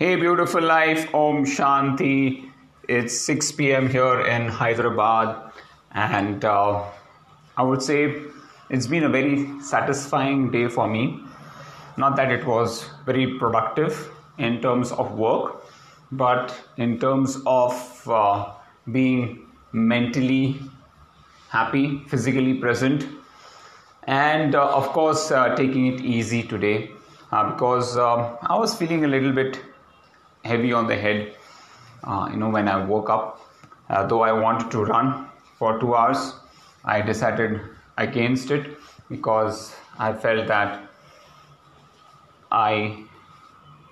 Hey, beautiful life, Om Shanti. It's 6 p.m. here in Hyderabad, and uh, I would say it's been a very satisfying day for me. Not that it was very productive in terms of work, but in terms of uh, being mentally happy, physically present, and uh, of course, uh, taking it easy today uh, because um, I was feeling a little bit heavy on the head, uh, you know, when I woke up. Uh, though I wanted to run for two hours, I decided against it because I felt that I,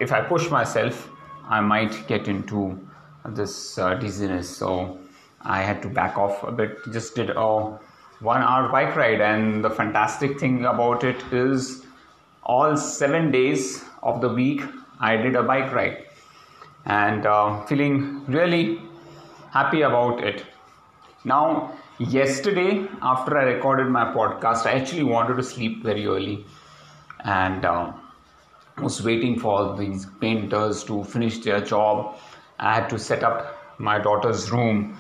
if I push myself, I might get into this uh, dizziness. So I had to back off a bit. Just did a one hour bike ride, and the fantastic thing about it is all seven days of the week I did a bike ride and uh, feeling really happy about it. Now, yesterday, after I recorded my podcast, I actually wanted to sleep very early and uh, was waiting for these painters to finish their job. I had to set up my daughter's room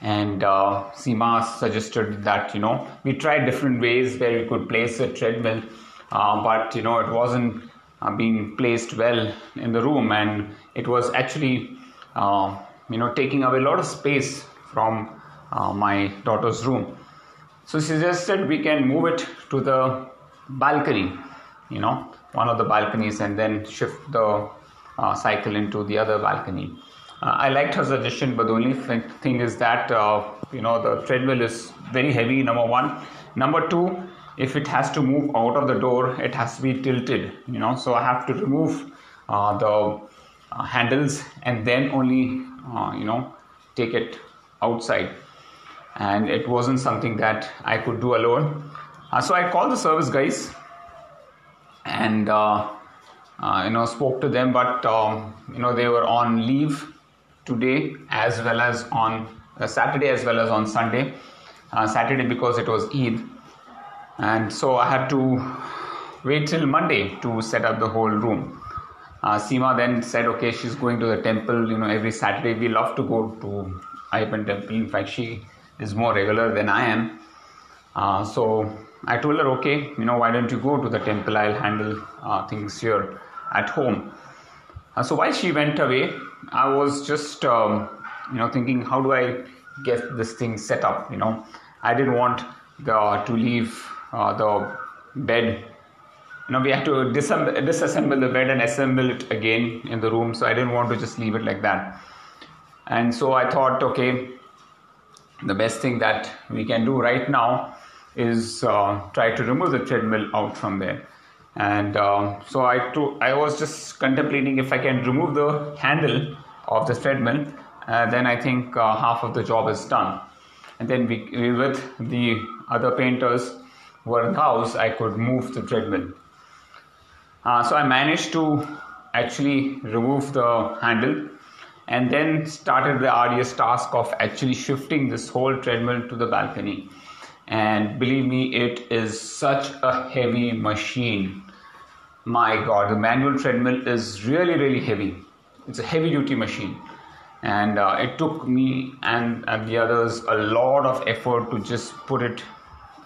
and uh, suggested that you know we tried different ways where we could place a treadmill, uh, but you know it wasn't uh, being placed well in the room, and it was actually uh, you know taking away a lot of space from uh, my daughter's room. So she suggested we can move it to the balcony, you know, one of the balconies, and then shift the uh, cycle into the other balcony. Uh, I liked her suggestion, but the only th- thing is that uh, you know the treadmill is very heavy. Number one, number two, if it has to move out of the door, it has to be tilted. You know, so I have to remove uh, the uh, handles and then only uh, you know take it outside. And it wasn't something that I could do alone. Uh, so I called the service guys and you know spoke to them, but um, you know they were on leave today as well as on uh, Saturday as well as on Sunday. Uh, Saturday because it was Eid, and so I had to wait till Monday to set up the whole room. Uh, Seema then said, okay, she's going to the temple. You know, every Saturday we love to go to Ayyappan temple. In fact, she is more regular than I am. Uh, so I told her, okay, you know, why don't you go to the temple? I'll handle uh, things here at home. Uh, so while she went away, I was just um, you know thinking, how do I get this thing set up? You know, I didn't want the to leave uh, the bed. You know, we had to disassemble, disassemble the bed and assemble it again in the room. So I didn't want to just leave it like that. And so I thought, okay, the best thing that we can do right now is uh, try to remove the treadmill out from there and um, so I, to, I was just contemplating if I can remove the handle of the treadmill, uh, then I think uh, half of the job is done. And then we, we, with the other painters who were in house, I could move the treadmill. Uh, so I managed to actually remove the handle and then started the arduous task of actually shifting this whole treadmill to the balcony. And believe me it is such a heavy machine. My god the manual treadmill is really really heavy. It's a heavy duty machine. And uh, it took me and, and the others a lot of effort to just put it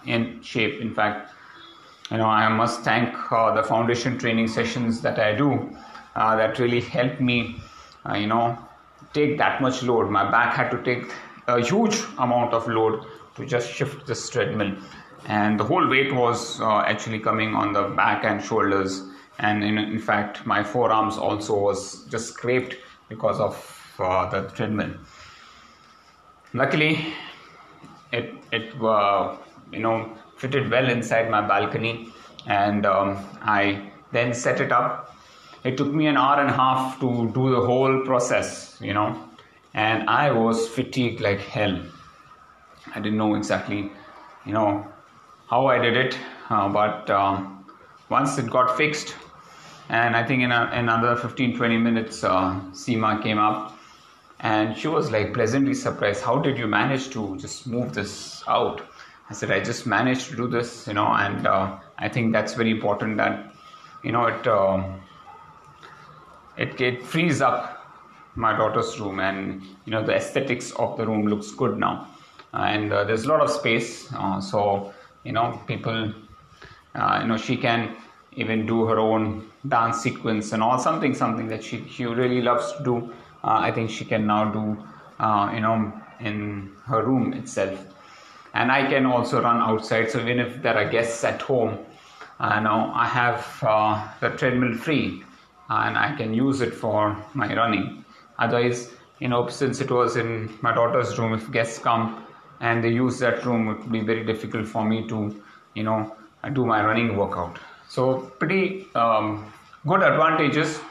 in shape. In fact you know i must thank uh, the foundation training sessions that i do uh, that really helped me uh, you know take that much load. My back had to take a huge amount of load to just shift this treadmill. And the whole weight was uh, actually coming on the back and shoulders. And in, in, fact my forearms also was just scraped because of uh, the treadmill. Luckily it it uh, you know fitted well inside my balcony and um, i then set it up it took me an hour and a half to do the whole process you know and i was fatigued like hell I didn't know exactly, you know, how I did it, uh, but um, once it got fixed, and I think in, a, in another 15 20 minutes, uh, Seema came up and she was like pleasantly surprised. How did you manage to just move this out? I said, I just managed to do this, you know, and uh, I think that's very important that, you know, it. Um, it, it frees up my daughter's room and you know the aesthetics of the room looks good now and uh, there's a lot of space uh, so you know people uh, you know she can even do her own dance sequence and all something something that she, she really loves to do uh, i think she can now do uh, you know in her room itself and i can also run outside so even if there are guests at home I know I have uh, the treadmill free and I can use it for my running. Otherwise, you know, since it was in my daughter's room, if guests come and they use that room, it would be very difficult for me to, you know, do my running workout. So, pretty um, good advantages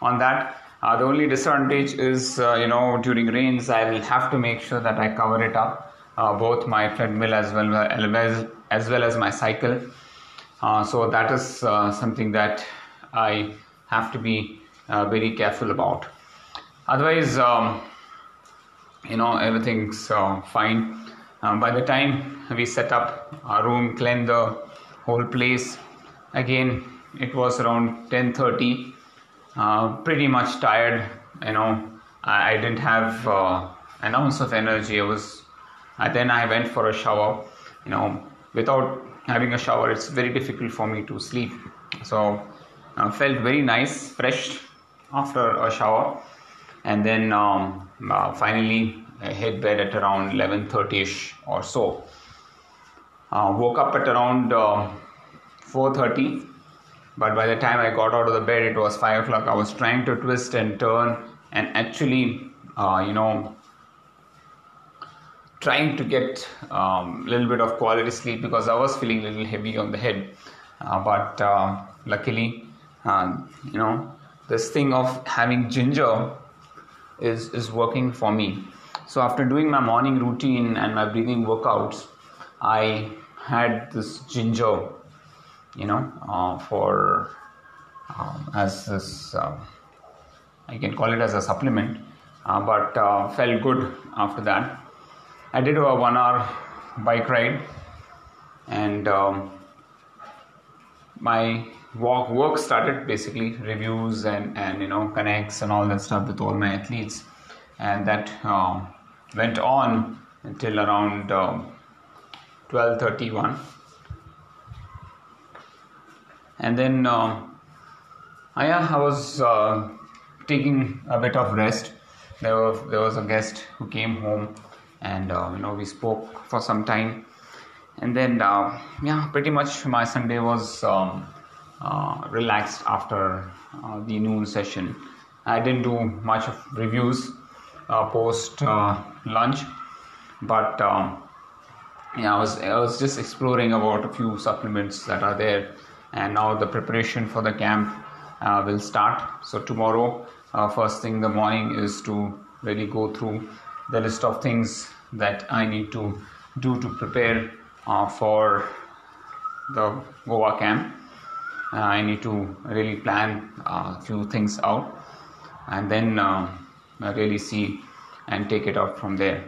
on that. Uh, the only disadvantage is, uh, you know, during rains, I will have to make sure that I cover it up, uh, both my treadmill as well as, as well as my cycle uh, so that is uh, something that I have to be uh, very careful about. Otherwise, um, you know, everything's fine. Um, by the time we set up our room, clean the whole place, again it was around 10:30. Uh, pretty much tired, you know. I, I didn't have uh, an ounce of energy. I was. Uh, then I went for a shower, you know, without having a shower it's very difficult for me to sleep. So I uh, felt very nice fresh after a shower. And then um, uh, finally I hit bed at around 11.30ish or so. Uh, woke up at around 4.30 uh, but by the time I got out of the bed it was 5 o'clock. I was trying to twist and turn. And actually uh, you know trying to get a um, little bit of quality sleep because I was feeling a little heavy on the head. Uh, but uh, luckily, um, you know, this thing of having ginger is, is working for me. So after doing my morning routine and my breathing workouts, I had this ginger, you know, uh, for um, as this, uh, I can call it as a supplement, uh, but uh, felt good after that. I did a one hour bike ride and um, my walk work started basically reviews and, and you know connects and all that stuff with all my athletes. And that um, went on until around um, 12:31 and then uh, yeah, I was uh, taking a bit of rest. There was there was a guest who came home and uh, you know we spoke for some time. And then uh, yeah pretty much my sunday was um, uh, relaxed after uh, the noon session. I didn't do much of reviews uh, post uh, lunch but um, yeah I was, I was just exploring about a few supplements that are there. And now the preparation for the camp will start. So tomorrow first thing in the morning is to really go through the list of things that I need to do to prepare uh, for the Goa camp. Uh, I need to really plan a few things out and then uh, really see and take it out from there.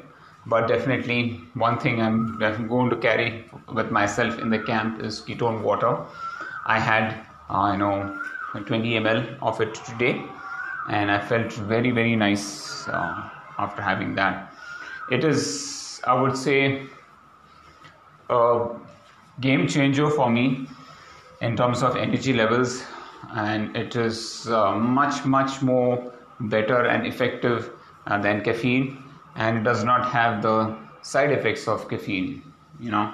But definitely, one thing I'm going to carry with myself in the camp is ketone water. I had, uh, you know, 20 ml of it today, and I felt very, very nice uh, after having that it is i would say a game changer for me in terms of energy levels and it is uh, much much more better and effective uh, than caffeine and does not have the side effects of caffeine you know?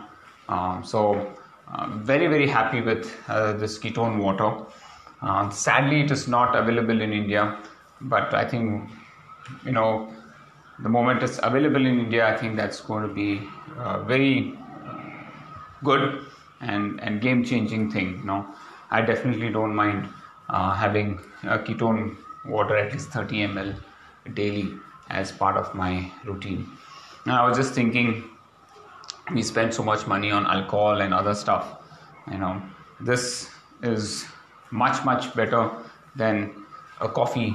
Um, so uh, very very happy with uh, this ketone water. Uh, sadly it is not available in india but i think you know the moment it's available in India, I think that's going to be a very good and, and game changing thing. You know, I definitely don't mind uh, having a ketone water at least 30 ml daily as part of my routine. Now, I was just thinking, we spend so much money on alcohol and other stuff. You know, this is much much better than a coffee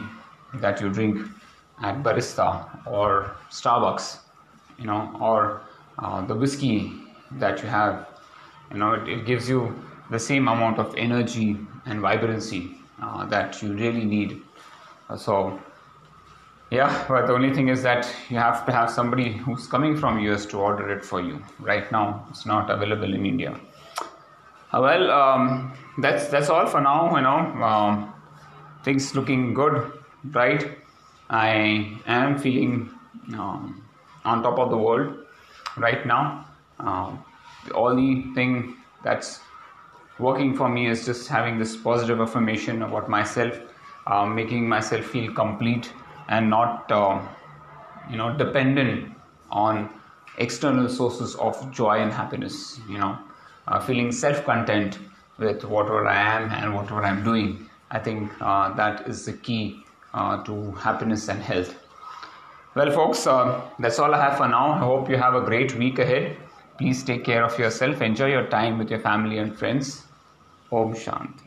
that you drink at barista or Starbucks, you know, or uh, the whiskey that you have, you know, it, it, gives you the same amount of energy and vibrancy uh, that you really need So, yeah, but the only thing is that you have to have somebody who's coming from US to order it for you. Right now, it's not available in India. Uh, well, um, that's that's all for now. You know, um, things looking good, right? I am feeling um, on top of the world right now. Um, the only thing that's working for me is just having this positive affirmation about myself, uh, making myself feel complete and not, uh, you know, dependent on external sources of joy and happiness. You know, uh, feeling self-content with whatever I am and whatever I'm doing. I think uh, that is the key uh, to happiness and health. Well, folks, uh, that's all I have for now. I hope you have a great week ahead. Please take care of yourself. Enjoy your time with your family and friends. Om Shanti.